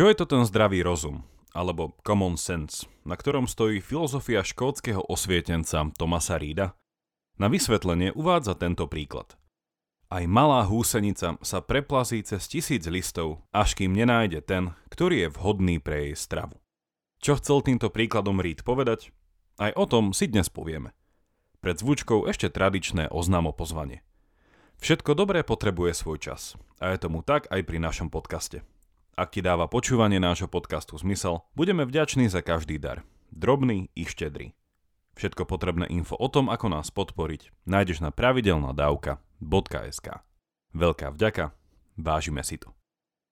Čo je to ten zdravý rozum, alebo common sense, na ktorom stojí filozofia škótskeho osvietenca Tomasa Rída? Na vysvetlenie uvádza tento príklad. Aj malá húsenica sa preplazí cez tisíc listov, až kým nenájde ten, ktorý je vhodný pre jej stravu. Čo chcel týmto príkladom Reed povedať? Aj o tom si dnes povieme. Pred zvučkou ešte tradičné oznámo pozvanie. Všetko dobré potrebuje svoj čas. A je tomu tak aj pri našom podcaste. Ak ti dáva počúvanie nášho podcastu zmysel, budeme vďační za každý dar. Drobný i štedrý. Všetko potrebné info o tom, ako nás podporiť, nájdeš na pravidelnadavka.sk. Veľká vďaka, vážime si to.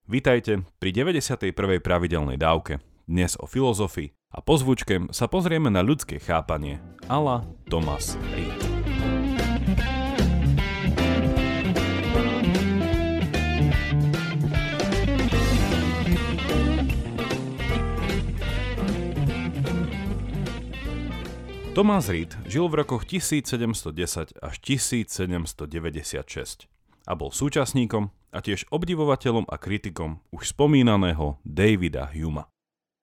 Vítajte pri 91. pravidelnej dávke, dnes o filozofii a po zvučke sa pozrieme na ľudské chápanie ala Thomas Reed. Thomas Reed žil v rokoch 1710 až 1796 a bol súčasníkom a tiež obdivovateľom a kritikom už spomínaného Davida Huma.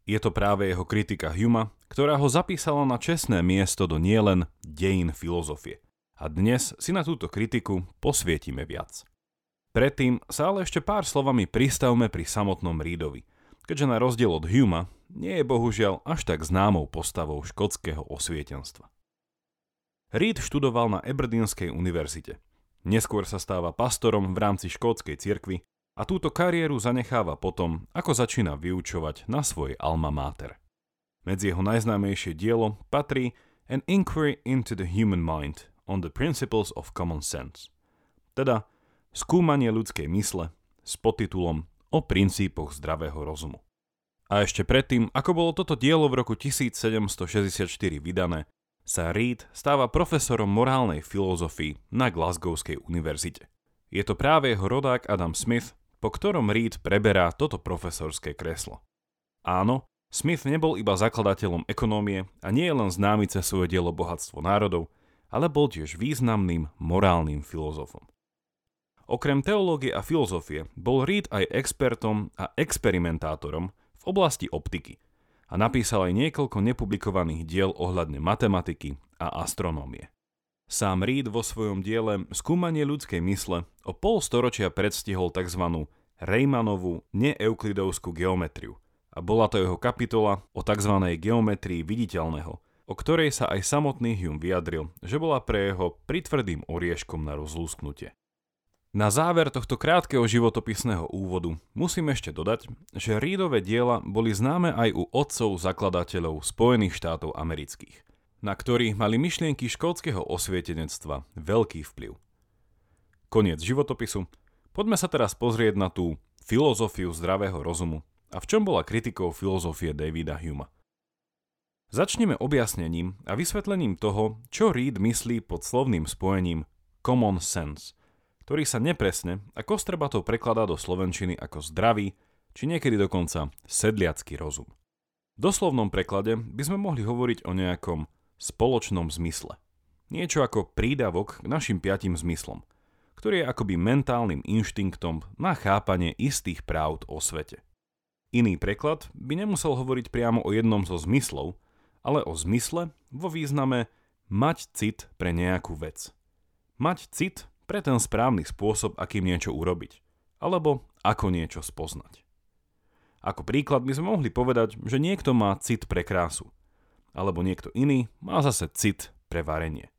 Je to práve jeho kritika Huma, ktorá ho zapísala na čestné miesto do nielen dejín filozofie. A dnes si na túto kritiku posvietime viac. Predtým sa ale ešte pár slovami pristavme pri samotnom Reedovi, keďže na rozdiel od Huma nie je bohužiaľ až tak známou postavou škótskeho osvietenstva. Reed študoval na Aberdeenskej univerzite. Neskôr sa stáva pastorom v rámci škótskej cirkvi a túto kariéru zanecháva potom, ako začína vyučovať na svojej alma mater. Medzi jeho najznámejšie dielo patrí An Inquiry into the Human Mind on the Principles of Common Sense, teda skúmanie ľudskej mysle s podtitulom O princípoch zdravého rozumu. A ešte predtým, ako bolo toto dielo v roku 1764 vydané, sa Reed stáva profesorom morálnej filozofii na Glasgowskej univerzite. Je to práve jeho rodák Adam Smith, po ktorom Reed preberá toto profesorské kreslo. Áno, Smith nebol iba zakladateľom ekonómie a nie je len známy cez svoje dielo Bohatstvo národov, ale bol tiež významným morálnym filozofom. Okrem teológie a filozofie bol Reed aj expertom a experimentátorom oblasti optiky a napísal aj niekoľko nepublikovaných diel ohľadne matematiky a astronómie. Sám Reed vo svojom diele Skúmanie ľudskej mysle o pol storočia predstihol tzv. Raymanovú neeuklidovskú geometriu a bola to jeho kapitola o tzv. geometrii viditeľného, o ktorej sa aj samotný Hume vyjadril, že bola pre jeho pritvrdým orieškom na rozlúsknutie. Na záver tohto krátkeho životopisného úvodu musím ešte dodať, že Reedové diela boli známe aj u otcov zakladateľov Spojených štátov amerických – na ktorých mali myšlienky škótskeho osvietenectva veľký vplyv. Koniec životopisu. Poďme sa teraz pozrieť na tú filozofiu zdravého rozumu a v čom bola kritikou filozofie Davida Huma. Začneme objasnením a vysvetlením toho, čo Reed myslí pod slovným spojením common sense, ktorý sa nepresne a kostrbatou prekladá do slovenčiny ako zdravý, či niekedy dokonca sedliacký rozum. V doslovnom preklade by sme mohli hovoriť o nejakom spoločnom zmysle. Niečo ako prídavok k našim piatim zmyslom, ktorý je akoby mentálnym inštinktom na chápanie istých pravd o svete. Iný preklad by nemusel hovoriť priamo o jednom zo zmyslov, ale o zmysle vo význame mať cit pre nejakú vec. Mať cit pre ten správny spôsob, akým niečo urobiť, alebo ako niečo spoznať. Ako príklad by sme mohli povedať, že niekto má cit pre krásu, alebo niekto iný má zase cit pre varenie,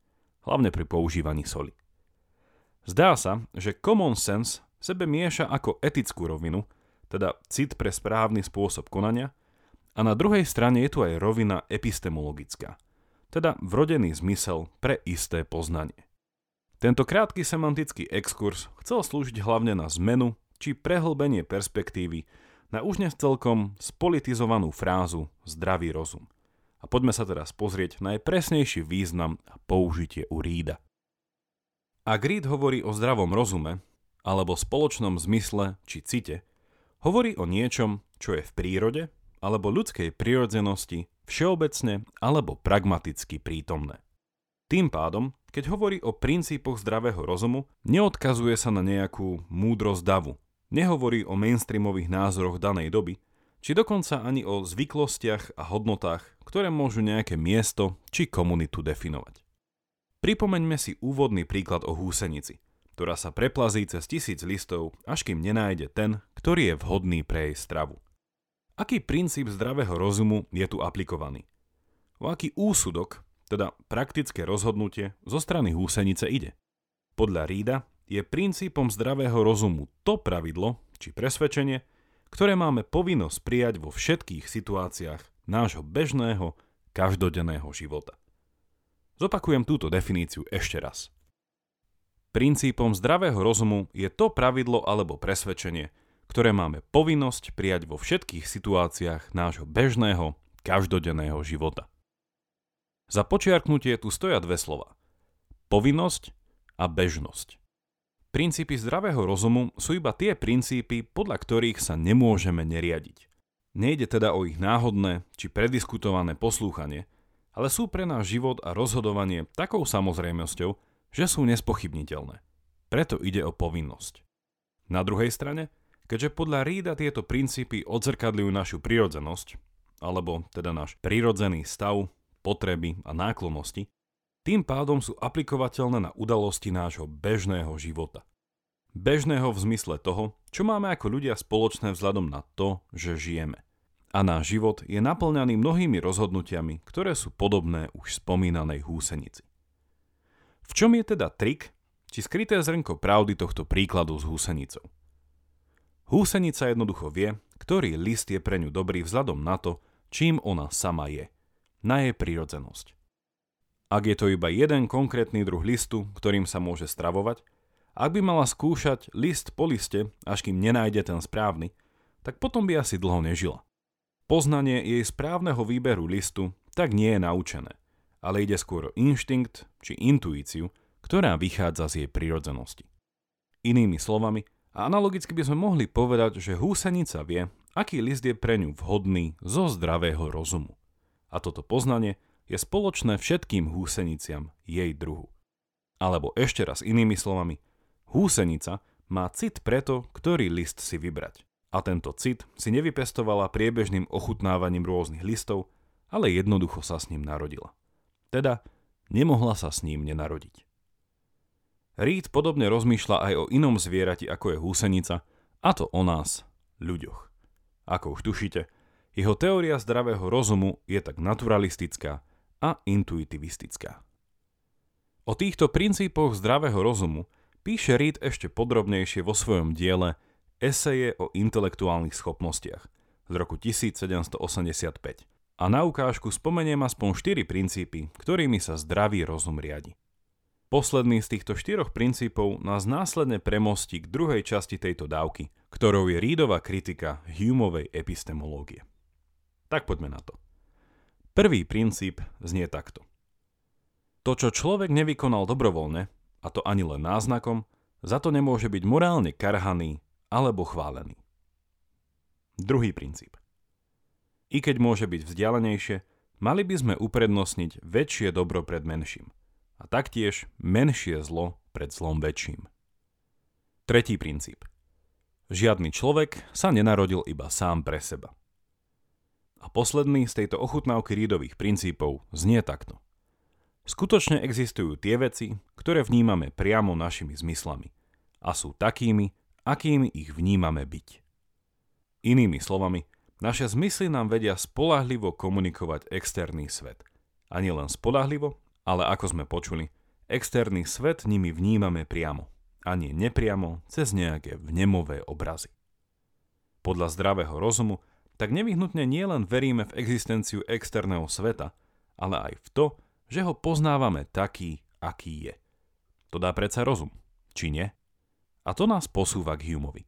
hlavne pri používaní soli. Zdá sa, že common sense sebe mieša ako etickú rovinu, teda cit pre správny spôsob konania, a na druhej strane je tu aj rovina epistemologická, teda vrodený zmysel pre isté poznanie. Tento krátky semantický exkurs chcel slúžiť hlavne na zmenu či prehlbenie perspektívy na už dnes celkom spolitizovanú frázu zdravý rozum. A poďme sa teraz pozrieť na jej presnejší význam a použitie u Rída. Ak Reed hovorí o zdravom rozume, alebo spoločnom zmysle či cite, hovorí o niečom, čo je v prírode alebo ľudskej prírodzenosti všeobecne alebo pragmaticky prítomné. Tým pádom, keď hovorí o princípoch zdravého rozumu, neodkazuje sa na nejakú múdrosť davu, nehovorí o mainstreamových názoroch danej doby, či dokonca ani o zvyklostiach a hodnotách, ktoré môžu nejaké miesto či komunitu definovať. Pripomeňme si úvodný príklad o húsenici, ktorá sa preplazí cez tisíc listov, až kým nenájde ten, ktorý je vhodný pre jej stravu. Aký princíp zdravého rozumu je tu aplikovaný? O aký úsudok, teda praktické rozhodnutie, zo strany húsenice ide? Podľa Rída je princípom zdravého rozumu to pravidlo, či presvedčenie, ktoré máme povinnosť prijať vo všetkých situáciách nášho bežného, každodenného života. Zopakujem túto definíciu ešte raz. Princípom zdravého rozumu je to pravidlo alebo presvedčenie, ktoré máme povinnosť prijať vo všetkých situáciách nášho bežného, každodenného života. Za počiarknutie tu stoja dve slova. Povinnosť a bežnosť. Princípy zdravého rozumu sú iba tie princípy, podľa ktorých sa nemôžeme neriadiť. Nejde teda o ich náhodné či prediskutované poslúchanie, ale sú pre náš život a rozhodovanie takou samozrejmosťou, že sú nespochybniteľné. Preto ide o povinnosť. Na druhej strane, keďže podľa Rída tieto princípy odzrkadľujú našu prirodzenosť, alebo teda náš prirodzený stav, potreby a náklonnosti, tým pádom sú aplikovateľné na udalosti nášho bežného života. Bežného v zmysle toho, čo máme ako ľudia spoločné vzhľadom na to, že žijeme. A náš život je naplňaný mnohými rozhodnutiami, ktoré sú podobné už spomínanej húsenici. V čom je teda trik, či skryté zrnko pravdy tohto príkladu s húsenicou? Húsenica jednoducho vie, ktorý list je pre ňu dobrý vzhľadom na to, čím ona sama je, na jej prírodzenosť. Ak je to iba jeden konkrétny druh listu, ktorým sa môže stravovať, ak by mala skúšať list po liste, až kým nenájde ten správny, tak potom by asi dlho nežila. Poznanie jej správneho výberu listu tak nie je naučené, ale ide skôr o inštinkt či intuíciu, ktorá vychádza z jej prírodzenosti. Inými slovami, analogicky by sme mohli povedať, že húsenica vie, aký list je pre ňu vhodný zo zdravého rozumu. A toto poznanie je spoločné všetkým húseniciam jej druhu. Alebo ešte raz inými slovami, húsenica má cit preto, ktorý list si vybrať. A tento cit si nevypestovala priebežným ochutnávaním rôznych listov, ale jednoducho sa s ním narodila. Teda nemohla sa s ním nenarodiť. Reed podobne rozmýšľa aj o inom zvierati ako je húsenica, a to o nás, ľuďoch. Ako už tušíte, jeho teória zdravého rozumu je tak naturalistická, a intuitivistická. O týchto princípoch zdravého rozumu píše Reed ešte podrobnejšie vo svojom diele Eseje o intelektuálnych schopnostiach z roku 1785. A na ukážku spomeniem aspoň 4 princípy, ktorými sa zdravý rozum riadi. Posledný z týchto štyroch princípov nás následne premostí k druhej časti tejto dávky, ktorou je Reedová kritika Humeovej epistemológie. Tak poďme na to. Prvý princíp znie takto. To, čo človek nevykonal dobrovoľne, a to ani len náznakom, za to nemôže byť morálne karhaný alebo chválený. Druhý princíp. I keď môže byť vzdialenejšie, mali by sme uprednostniť väčšie dobro pred menším a taktiež menšie zlo pred zlom väčším. Tretí princíp. Žiadny človek sa nenarodil iba sám pre seba. A posledný z tejto ochutnávky rídových princípov znie takto. Skutočne existujú tie veci, ktoré vnímame priamo našimi zmyslami a sú takými, akými ich vnímame byť. Inými slovami, naše zmysly nám vedia spolahlivo komunikovať externý svet. A len spolahlivo, ale ako sme počuli, externý svet nimi vnímame priamo, a nie nepriamo cez nejaké vnemové obrazy. Podľa zdravého rozumu tak nevyhnutne nielen veríme v existenciu externého sveta, ale aj v to, že ho poznávame taký, aký je. To dá predsa rozum, či nie? A to nás posúva k Humeovi.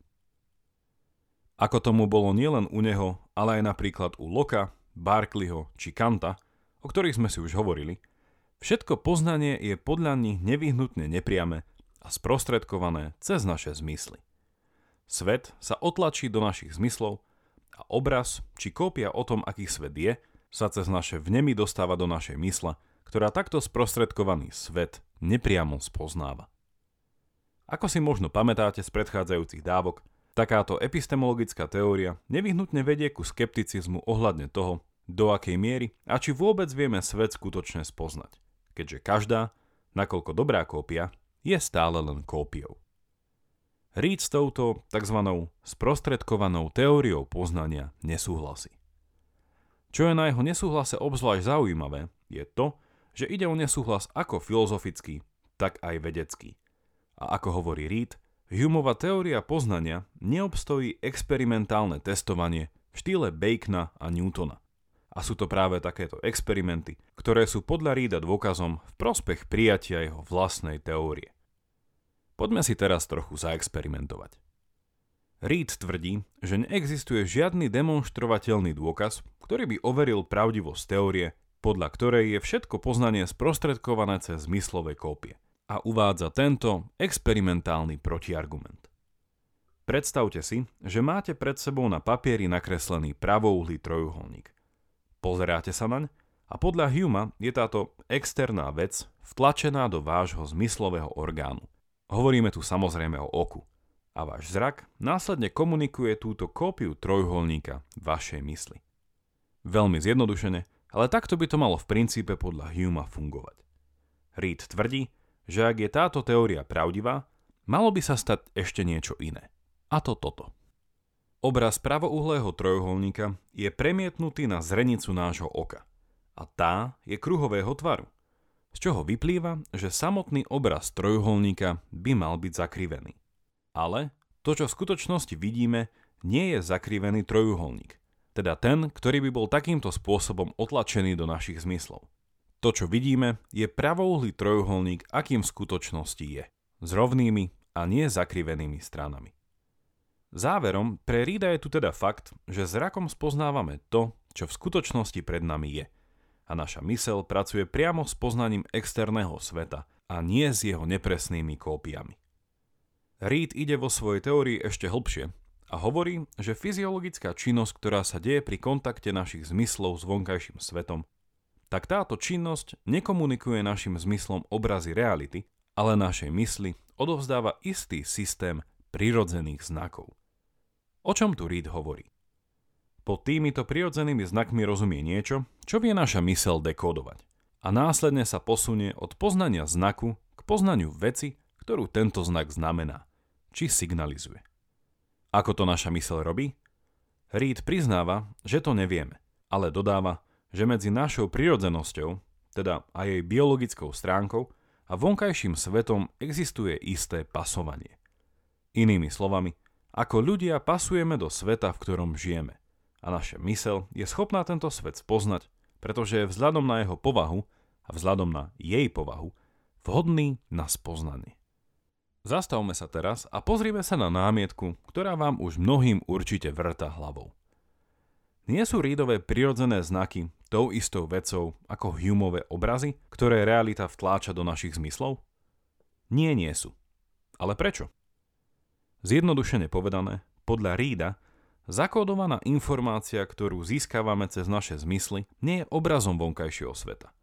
Ako tomu bolo nielen u neho, ale aj napríklad u Loka, Barkleyho či Kanta, o ktorých sme si už hovorili, všetko poznanie je podľa nich nevyhnutne nepriame a sprostredkované cez naše zmysly. Svet sa otlačí do našich zmyslov a obraz či kópia o tom, aký svet je, sa cez naše vnemy dostáva do našej mysle, ktorá takto sprostredkovaný svet nepriamo spoznáva. Ako si možno pamätáte z predchádzajúcich dávok, Takáto epistemologická teória nevyhnutne vedie ku skepticizmu ohľadne toho, do akej miery a či vôbec vieme svet skutočne spoznať, keďže každá, nakoľko dobrá kópia, je stále len kópiou. Reed s touto tzv. sprostredkovanou teóriou poznania nesúhlasí. Čo je na jeho nesúhlase obzvlášť zaujímavé, je to, že ide o nesúhlas ako filozofický, tak aj vedecký. A ako hovorí Reed, Humeova teória poznania neobstojí experimentálne testovanie v štýle Bacona a Newtona. A sú to práve takéto experimenty, ktoré sú podľa Reeda dôkazom v prospech prijatia jeho vlastnej teórie. Poďme si teraz trochu zaexperimentovať. Reed tvrdí, že neexistuje žiadny demonstrovateľný dôkaz, ktorý by overil pravdivosť teórie, podľa ktorej je všetko poznanie sprostredkované cez zmyslové kópie – a uvádza tento experimentálny protiargument. Predstavte si, že máte pred sebou na papieri nakreslený pravouhlý trojuholník. Pozeráte sa naň a podľa Huma je táto externá vec vtlačená do vášho zmyslového orgánu. Hovoríme tu samozrejme o oku. A váš zrak následne komunikuje túto kópiu trojuholníka vašej mysli. Veľmi zjednodušene, ale takto by to malo v princípe podľa Huma fungovať. Reed tvrdí, že ak je táto teória pravdivá, malo by sa stať ešte niečo iné. A to toto. Obraz pravouhlého trojuholníka je premietnutý na zrenicu nášho oka. A tá je kruhového tvaru. Z čoho vyplýva, že samotný obraz trojuholníka by mal byť zakrivený. Ale to, čo v skutočnosti vidíme, nie je zakrivený trojuholník. Teda ten, ktorý by bol takýmto spôsobom otlačený do našich zmyslov. To, čo vidíme, je pravouhlý trojuholník, akým v skutočnosti je. S rovnými a nie zakrivenými stranami. Záverom, pre Rida je tu teda fakt, že zrakom spoznávame to, čo v skutočnosti pred nami je. A naša mysel pracuje priamo s poznaním externého sveta a nie s jeho nepresnými kópiami. Reed ide vo svojej teórii ešte hlbšie a hovorí, že fyziologická činnosť, ktorá sa deje pri kontakte našich zmyslov s vonkajším svetom, tak táto činnosť nekomunikuje našim zmyslom obrazy reality, ale našej mysli odovzdáva istý systém prirodzených znakov. O čom tu Reed hovorí? Pod týmito prirodzenými znakmi rozumie niečo, čo vie naša mysel dekodovať a následne sa posunie od poznania znaku k poznaniu veci, ktorú tento znak znamená, či signalizuje. Ako to naša mysel robí? Reed priznáva, že to nevieme, ale dodáva, že medzi našou prirodzenosťou, teda aj jej biologickou stránkou, a vonkajším svetom existuje isté pasovanie. Inými slovami, ako ľudia pasujeme do sveta, v ktorom žijeme. A naša mysel je schopná tento svet spoznať, pretože je vzhľadom na jeho povahu a vzhľadom na jej povahu vhodný na spoznanie. Zastavme sa teraz a pozrime sa na námietku, ktorá vám už mnohým určite vrta hlavou. Nie sú rídové prirodzené znaky tou istou vecou ako Humeové obrazy, ktoré realita vtláča do našich zmyslov? Nie, nie sú. Ale prečo? Zjednodušene povedané, podľa Rída, zakódovaná informácia, ktorú získavame cez naše zmysly, nie je obrazom vonkajšieho sveta.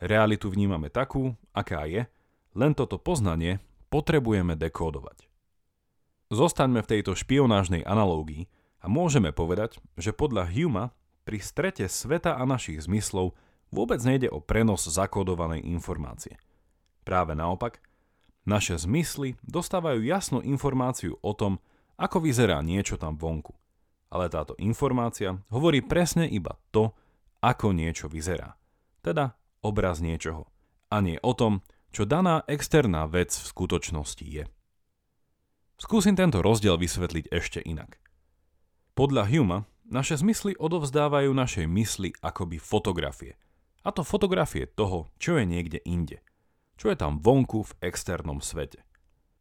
Realitu vnímame takú, aká je, len toto poznanie potrebujeme dekódovať. Zostaňme v tejto špionážnej analógii, a môžeme povedať, že podľa Huma pri strete sveta a našich zmyslov vôbec nejde o prenos zakódovanej informácie. Práve naopak, naše zmysly dostávajú jasnú informáciu o tom, ako vyzerá niečo tam vonku. Ale táto informácia hovorí presne iba to, ako niečo vyzerá. Teda obraz niečoho. A nie o tom, čo daná externá vec v skutočnosti je. Skúsim tento rozdiel vysvetliť ešte inak. Podľa Huma naše zmysly odovzdávajú našej mysli akoby fotografie. A to fotografie toho, čo je niekde inde. Čo je tam vonku v externom svete.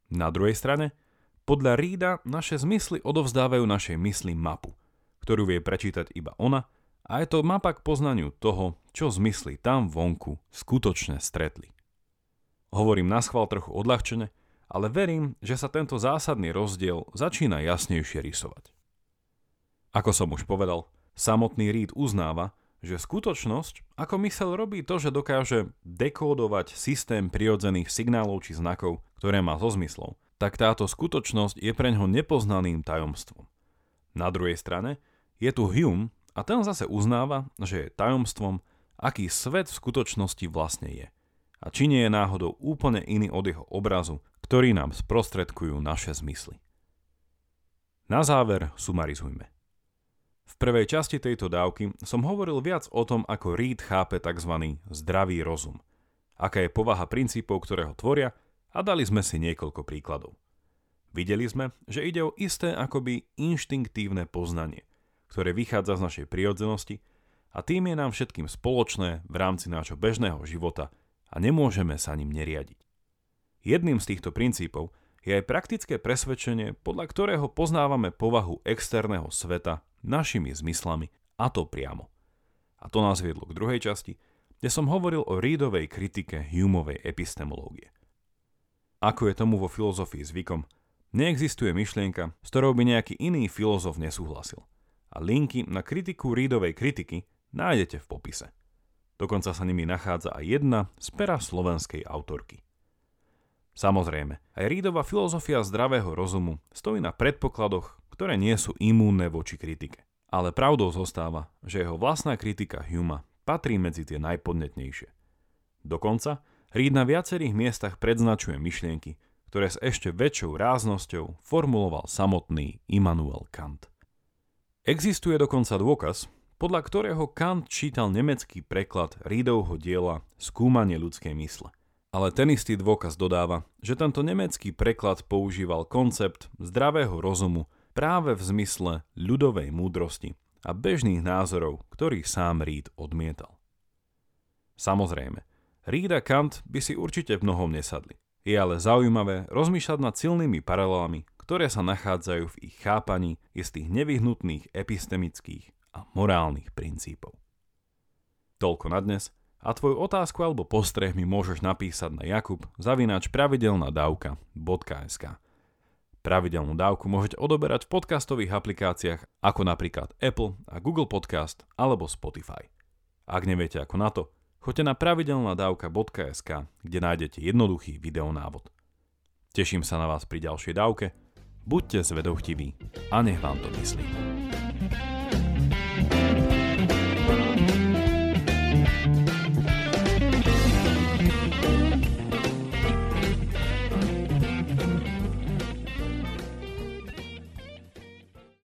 Na druhej strane, podľa Rída naše zmysly odovzdávajú našej mysli mapu, ktorú vie prečítať iba ona a je to mapa k poznaniu toho, čo zmysly tam vonku skutočne stretli. Hovorím na schvál trochu odľahčene, ale verím, že sa tento zásadný rozdiel začína jasnejšie rysovať. Ako som už povedal, samotný Reed uznáva, že skutočnosť, ako mysel robí to, že dokáže dekódovať systém prirodzených signálov či znakov, ktoré má so zmyslom, tak táto skutočnosť je pre ňo nepoznaným tajomstvom. Na druhej strane je tu Hume a ten zase uznáva, že je tajomstvom, aký svet v skutočnosti vlastne je. A či nie je náhodou úplne iný od jeho obrazu, ktorý nám sprostredkujú naše zmysly. Na záver sumarizujme. V prvej časti tejto dávky som hovoril viac o tom, ako Reed chápe tzv. zdravý rozum, aká je povaha princípov, ktoré ho tvoria a dali sme si niekoľko príkladov. Videli sme, že ide o isté akoby inštinktívne poznanie, ktoré vychádza z našej prirodzenosti a tým je nám všetkým spoločné v rámci nášho bežného života a nemôžeme sa ním neriadiť. Jedným z týchto princípov je aj praktické presvedčenie, podľa ktorého poznávame povahu externého sveta našimi zmyslami, a to priamo. A to nás viedlo k druhej časti, kde som hovoril o Reedovej kritike Humeovej epistemológie. Ako je tomu vo filozofii zvykom, neexistuje myšlienka, s ktorou by nejaký iný filozof nesúhlasil. A linky na kritiku Reedovej kritiky nájdete v popise. Dokonca sa nimi nachádza aj jedna z pera slovenskej autorky. Samozrejme, aj Rídova filozofia zdravého rozumu stojí na predpokladoch, ktoré nie sú imúnne voči kritike. Ale pravdou zostáva, že jeho vlastná kritika Huma patrí medzi tie najpodnetnejšie. Dokonca Reed na viacerých miestach predznačuje myšlienky, ktoré s ešte väčšou ráznosťou formuloval samotný Immanuel Kant. Existuje dokonca dôkaz, podľa ktorého Kant čítal nemecký preklad Reedovho diela Skúmanie ľudskej mysle – ale ten istý dôkaz dodáva, že tento nemecký preklad používal koncept zdravého rozumu práve v zmysle ľudovej múdrosti a bežných názorov, ktorý sám Reed odmietal. Samozrejme, Reed a Kant by si určite v mnohom nesadli. Je ale zaujímavé rozmýšľať nad silnými paralelami, ktoré sa nachádzajú v ich chápaní istých nevyhnutných epistemických a morálnych princípov. Toľko na dnes – a tvoju otázku alebo postreh mi môžeš napísať na jakub zavinač pravidelnadavka.sk Pravidelnú dávku môžete odoberať v podcastových aplikáciách ako napríklad Apple a Google Podcast alebo Spotify. Ak neviete ako na to, choďte na pravidelnadavka.sk, kde nájdete jednoduchý videonávod. Teším sa na vás pri ďalšej dávke, buďte zvedovtiví a nech vám to myslí.